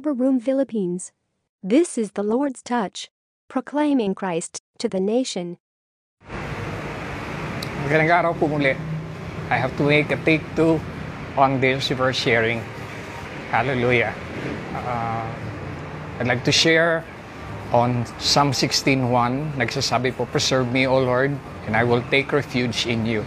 Rubber Room Philippines. This is the Lord's touch, proclaiming Christ to the nation. Magandang araw po muli. I have to make a take two on this verse sharing. Hallelujah. Uh, I'd like to share on Psalm 16.1. Nagsasabi po, Preserve me, O Lord, and I will take refuge in you.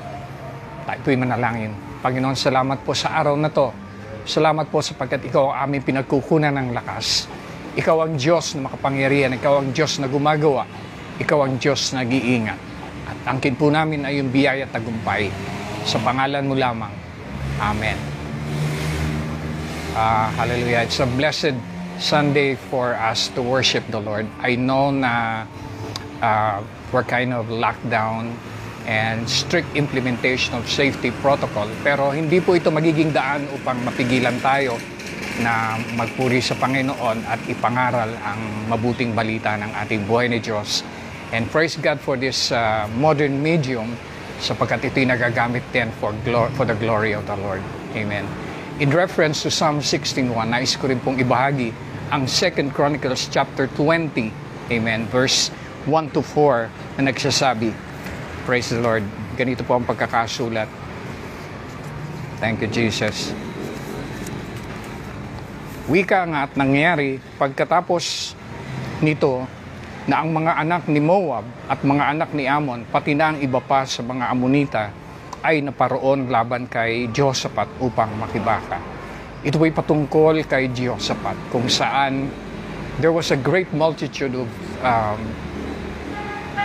Tayo manalangin. Panginoon, salamat po sa araw na to. Salamat po sapagkat ikaw ang aming pinagkukunan ng lakas. Ikaw ang Diyos na makapangyarihan. Ikaw ang Diyos na gumagawa. Ikaw ang Diyos na nag-iingat. At angkin po namin ay yung biyaya tagumpay. Sa pangalan mo lamang. Amen. Uh, hallelujah. It's a blessed Sunday for us to worship the Lord. I know na uh, we're kind of locked down and strict implementation of safety protocol. Pero hindi po ito magiging daan upang mapigilan tayo na magpuri sa Panginoon at ipangaral ang mabuting balita ng ating buhay ni Diyos. And praise God for this uh, modern medium sapagkat ito'y nagagamit din for, glo- for the glory of the Lord. Amen. In reference to Psalm 16.1, nais ko rin pong ibahagi ang 2 Chronicles chapter 20, amen, verse 1 to 4 na nagsasabi, Praise the Lord. Ganito po ang pagkakasulat. Thank you, Jesus. Wika nga at nangyari pagkatapos nito na ang mga anak ni Moab at mga anak ni Ammon, pati na ang iba pa sa mga Amonita, ay naparoon laban kay Josaphat upang makibaka. Ito ay patungkol kay Josaphat kung saan there was a great multitude of um,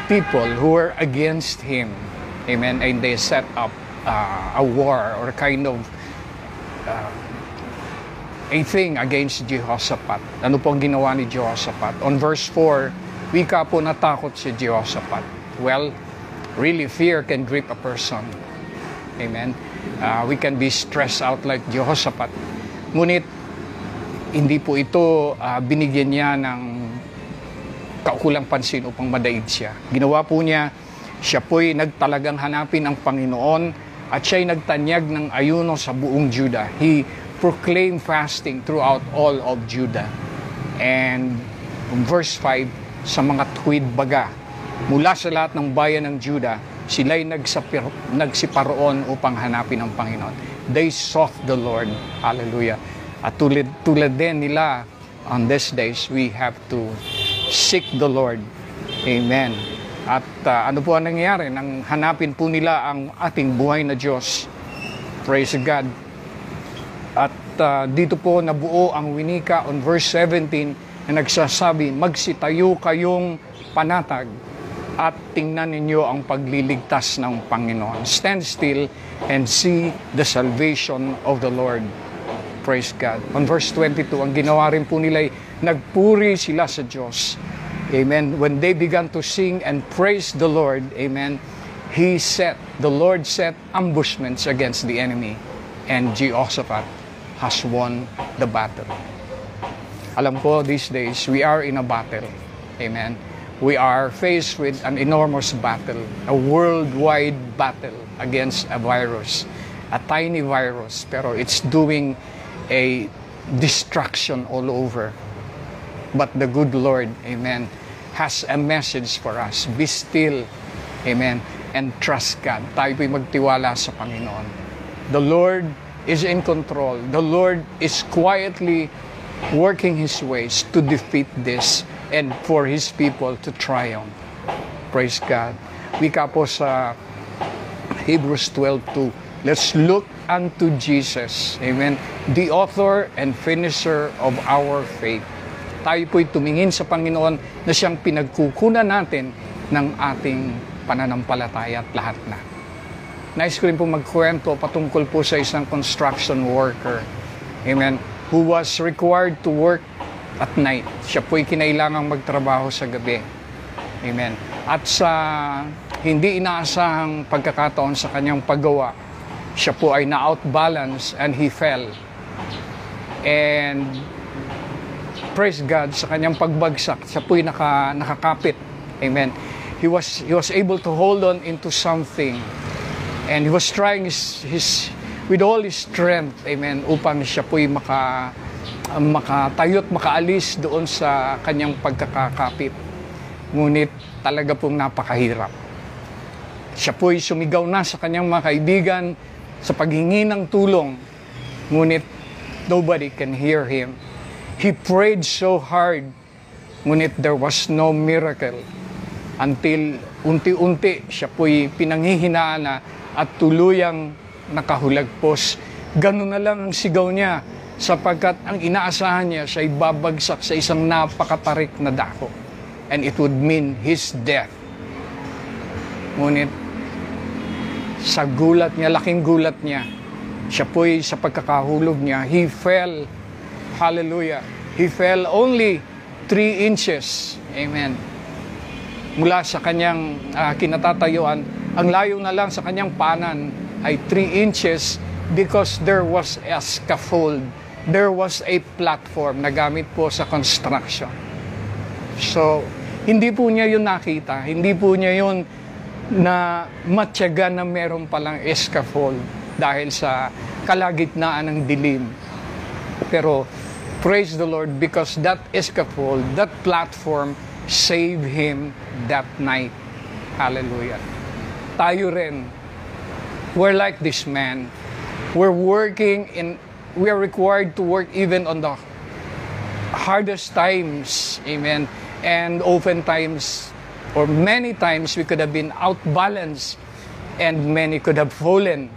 people who were against him. Amen. And they set up uh, a war or kind of uh, a thing against Jehoshaphat. Ano po ang ginawa ni Jehoshaphat? On verse 4, wika po natakot si Jehoshaphat. Well, really fear can grip a person. Amen. Uh, we can be stressed out like Jehoshaphat. Ngunit, hindi po ito uh, binigyan niya ng kaukulang pansin upang madaig siya. Ginawa po niya, siya po'y nagtalagang hanapin ang Panginoon at siya'y nagtanyag ng ayuno sa buong Juda. He proclaimed fasting throughout all of Judah. And verse 5, sa mga tuwid baga, mula sa lahat ng bayan ng Judah, sila'y nagsapir, nagsiparoon upang hanapin ang Panginoon. They sought the Lord. Hallelujah. At tulad, tulad din nila, on these days, we have to seek the Lord. Amen. At uh, ano po ang nangyayari? Nang hanapin po nila ang ating buhay na Diyos. Praise God. At uh, dito po nabuo ang winika on verse 17 na nagsasabi, Magsitayo kayong panatag at tingnan ninyo ang pagliligtas ng Panginoon. Stand still and see the salvation of the Lord. Praise God. On verse 22, ang ginawa rin po nila ay nagpuri sila sa Diyos. Amen. When they began to sing and praise the Lord, amen, He set, the Lord set ambushments against the enemy and Jehoshaphat has won the battle. Alam ko, these days, we are in a battle. Amen. We are faced with an enormous battle, a worldwide battle against a virus, a tiny virus, pero it's doing a destruction all over. But the good Lord, amen, has a message for us. Be still, amen, and trust God. Tayo po'y magtiwala sa Panginoon. The Lord is in control. The Lord is quietly working His ways to defeat this and for His people to triumph. Praise God. Wika po sa Hebrews 12.2 Let's look unto Jesus. Amen. The author and finisher of our faith. Tayo po'y tumingin sa Panginoon na siyang pinagkukunan natin ng ating pananampalataya at lahat na. Nais ko rin po magkwento patungkol po sa isang construction worker. Amen. Who was required to work at night. Siya po'y kinailangang magtrabaho sa gabi. Amen. At sa hindi inaasahang pagkakataon sa kanyang paggawa, siya po ay na-outbalance and he fell. And praise God sa kanyang pagbagsak, siya po ay naka, nakakapit. Amen. He was, he was able to hold on into something. And he was trying his, his with all his strength, amen, upang siya po'y maka, uh, makatayo't makaalis doon sa kanyang pagkakakapit. Ngunit talaga pong napakahirap. Siya po'y sumigaw na sa kanyang mga kaibigan sa paghingi ng tulong. Ngunit nobody can hear him. He prayed so hard, ngunit there was no miracle until unti-unti siya po'y pinanghihinaan na at tuluyang nakahulagpos. Ganun na lang ang sigaw niya sapagkat ang inaasahan niya siya babagsak sa isang napakatarik na dako. And it would mean his death. Ngunit sa gulat niya, laking gulat niya, siya po'y sa pagkakahulog niya, he fell. Hallelujah. He fell only three inches. Amen. Mula sa kanyang uh, kinatatayuan, ang layo na lang sa kanyang panan ay 3 inches because there was a scaffold. There was a platform na gamit po sa construction. So, hindi po niya yun nakita. Hindi po niya yun na matyaga na meron palang scaffold dahil sa kalagitnaan ng dilim. Pero, praise the Lord because that scaffold, that platform, saved him that night. Hallelujah. Tayo rin, we're like this man. We're working in, we are required to work even on the hardest times. Amen. And oftentimes, or many times, we could have been outbalanced and many could have fallen.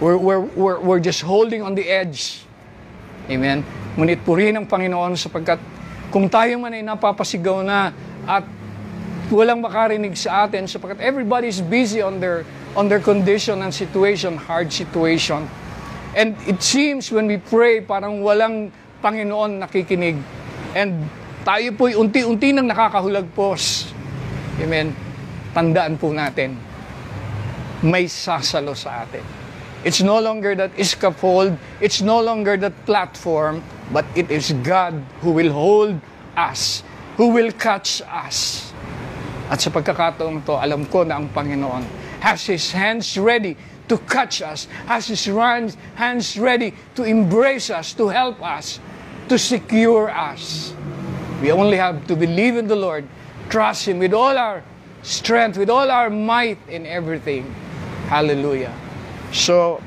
We're, we're, we're, we're just holding on the edge. Amen. Ngunit purihin ang Panginoon sapagkat kung tayo man ay napapasigaw na at walang makarinig sa atin sapagkat everybody is busy on their on their condition and situation, hard situation. And it seems when we pray, parang walang Panginoon nakikinig. And tayo po'y unti-unti nang nakakahulagpos. Amen. Tandaan po natin, may sasalo sa atin. It's no longer that scaffold, it's no longer that platform, but it is God who will hold us, who will catch us. At sa pagkakataong to, alam ko na ang Panginoon has His hands ready to catch us, has His hands ready to embrace us, to help us, to secure us. We only have to believe in the Lord, trust Him with all our strength, with all our might in everything. Hallelujah. So,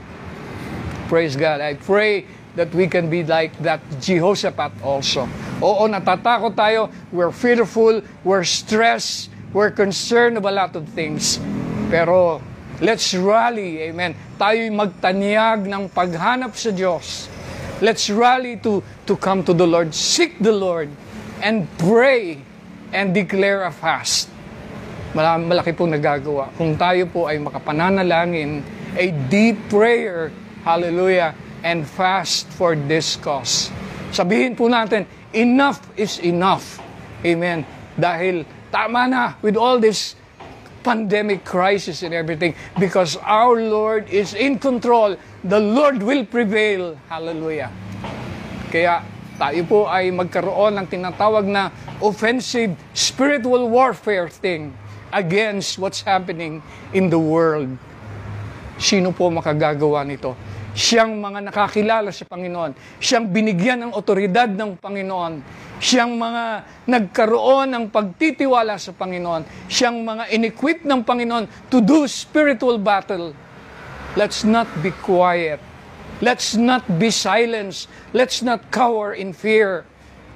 praise God. I pray that we can be like that Jehoshaphat also. Oo, natatakot tayo. We're fearful. We're stressed. We're concerned of a lot of things. Pero, let's rally. Amen. Tayo'y magtanyag ng paghanap sa Diyos. Let's rally to, to come to the Lord. Seek the Lord. And pray. And declare a fast. Malaki pong nagagawa. Kung tayo po ay makapananalangin, a deep prayer, hallelujah, and fast for this cause. Sabihin po natin, enough is enough. Amen. Dahil tama na with all this pandemic crisis and everything because our Lord is in control. The Lord will prevail. Hallelujah. Kaya tayo po ay magkaroon ng tinatawag na offensive spiritual warfare thing against what's happening in the world. Sino po makagagawa nito? Siyang mga nakakilala sa Panginoon. Siyang binigyan ng otoridad ng Panginoon. Siyang mga nagkaroon ng pagtitiwala sa Panginoon. Siyang mga inequip ng Panginoon to do spiritual battle. Let's not be quiet. Let's not be silenced. Let's not cower in fear.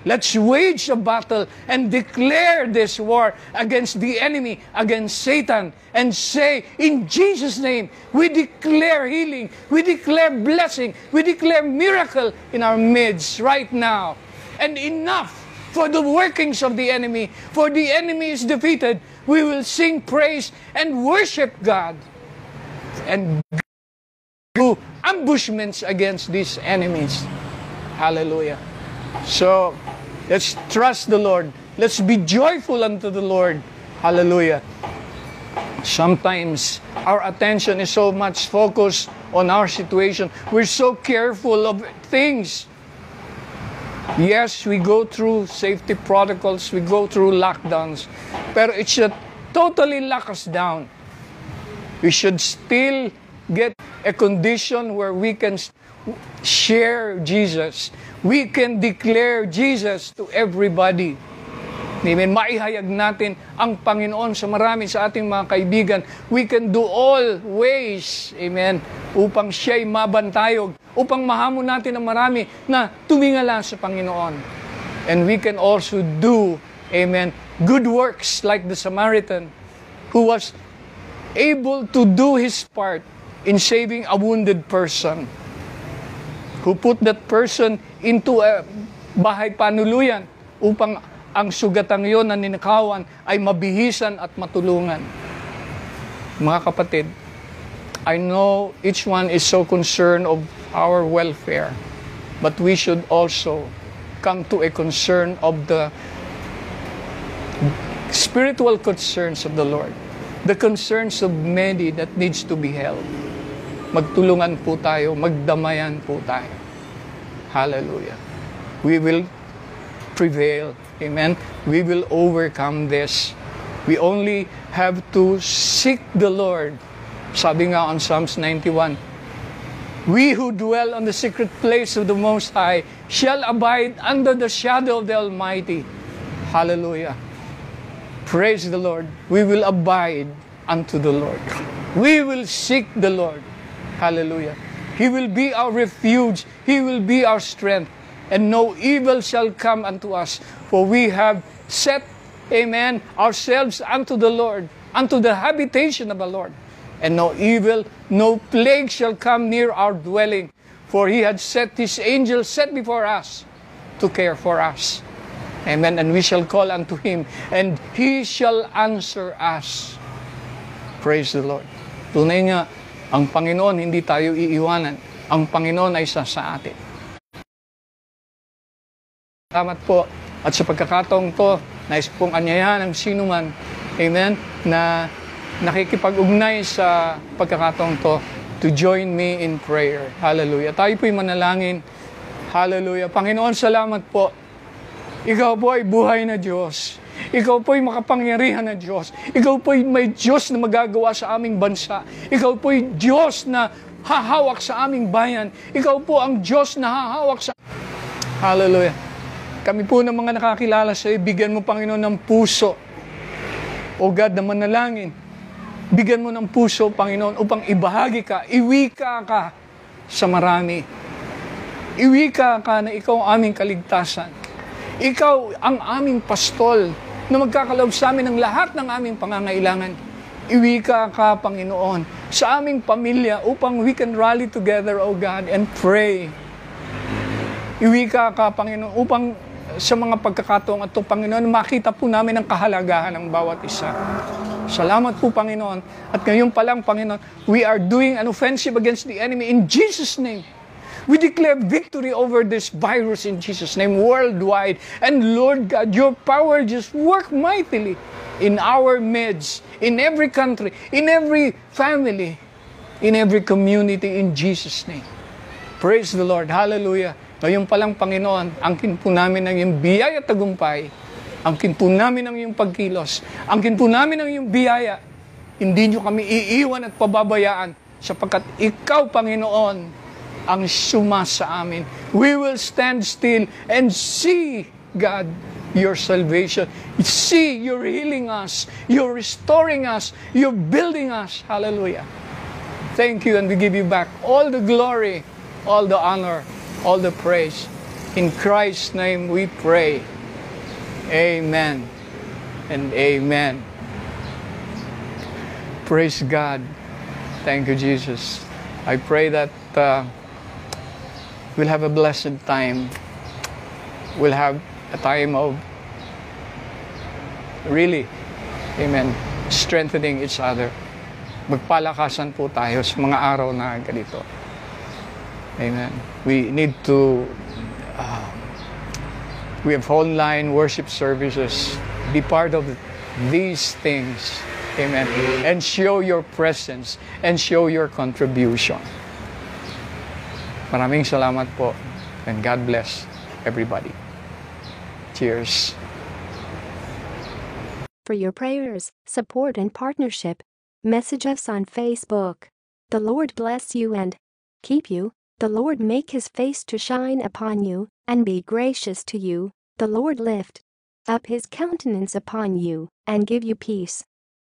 Let's wage a battle and declare this war against the enemy, against Satan, and say, in Jesus' name, we declare healing, we declare blessing, we declare miracle in our midst right now. And enough for the workings of the enemy, for the enemy is defeated. We will sing praise and worship God and do ambushments against these enemies. Hallelujah. So, Let's trust the Lord. Let's be joyful unto the Lord. Hallelujah. Sometimes our attention is so much focused on our situation. We're so careful of things. Yes, we go through safety protocols, we go through lockdowns, but it should totally lock us down. We should still get a condition where we can share Jesus we can declare Jesus to everybody. Amen. Maihayag natin ang Panginoon sa marami sa ating mga kaibigan. We can do all ways, amen, upang siya'y mabantayog, upang mahamon natin ang marami na tumingala sa Panginoon. And we can also do, amen, good works like the Samaritan who was able to do his part in saving a wounded person who put that person into a bahay panuluyan upang ang sugatang yon na ninakawan ay mabihisan at matulungan. Mga kapatid, I know each one is so concerned of our welfare, but we should also come to a concern of the spiritual concerns of the Lord, the concerns of many that needs to be held. Magtulungan po tayo, magdamayan po tayo. Hallelujah. We will prevail Amen. We will overcome this. We only have to seek the Lord. Sabi nga on Psalms 91, We who dwell on the secret place of the Most High shall abide under the shadow of the Almighty. Hallelujah. Praise the Lord. We will abide unto the Lord. We will seek the Lord. Hallelujah. He will be our refuge. He will be our strength. And no evil shall come unto us. For we have set, amen, ourselves unto the Lord, unto the habitation of the Lord. And no evil, no plague shall come near our dwelling. For he had set his angels set before us to care for us. Amen. And we shall call unto him, and he shall answer us. Praise the Lord. Tunay nga, ang Panginoon hindi tayo iiwanan. Ang Panginoon ay sa sa atin. Salamat po at sa pagkakataong to, nais pong anyayahan ng sino man, amen, na nakikipag-ugnay sa pagkakataong to to join me in prayer. Hallelujah. Tayo po'y manalangin. Hallelujah. Panginoon, salamat po. Ikaw po ay buhay na Diyos. Ikaw po'y makapangyarihan na Diyos. Ikaw po'y may Diyos na magagawa sa aming bansa. Ikaw po'y Diyos na hahawak sa aming bayan. Ikaw po ang Diyos na hahawak sa... Hallelujah. Kami po ng mga nakakilala sa iyo, bigyan mo, Panginoon, ng puso. O God, na manalangin. Bigyan mo ng puso, Panginoon, upang ibahagi ka, iwika ka sa marami. Iwika ka na ikaw ang aming kaligtasan. Ikaw ang aming pastol na magkakalaw sa amin ng lahat ng aming pangangailangan. Iwika ka, Panginoon, sa aming pamilya upang we can rally together, O God, and pray. Iwika ka, Panginoon, upang sa mga pagkakataong ito, Panginoon, makita po namin ang kahalagahan ng bawat isa. Salamat po, Panginoon. At ngayon pa lang, Panginoon, we are doing an offensive against the enemy in Jesus' name. We declare victory over this virus in Jesus' name worldwide. And Lord God, your power just work mightily in our midst, in every country, in every family, in every community in Jesus' name. Praise the Lord. Hallelujah. Ngayon pa lang, Panginoon, angkin po namin ang iyong biyaya at tagumpay. Angkin po namin ang iyong pagkilos. Angkin po namin ang iyong biyaya. Hindi nyo kami iiwan at pababayaan sapagkat ikaw, Panginoon, ang suma sa amin. We will stand still and see, God, your salvation. See, you're healing us. You're restoring us. You're building us. Hallelujah. Thank you and we give you back all the glory, all the honor, all the praise. In Christ's name we pray. Amen and amen. Praise God. Thank you, Jesus. I pray that uh, we'll have a blessed time. We'll have a time of really, amen, strengthening each other. Magpalakasan po tayo sa mga araw na ganito. Amen. We need to, uh, we have online worship services. Be part of these things. Amen. And show your presence and show your contribution. Maraming salamat po. And God bless everybody. Cheers. For your prayers, support, and partnership, message us on Facebook. The Lord bless you and keep you. The Lord make his face to shine upon you and be gracious to you. The Lord lift up his countenance upon you and give you peace.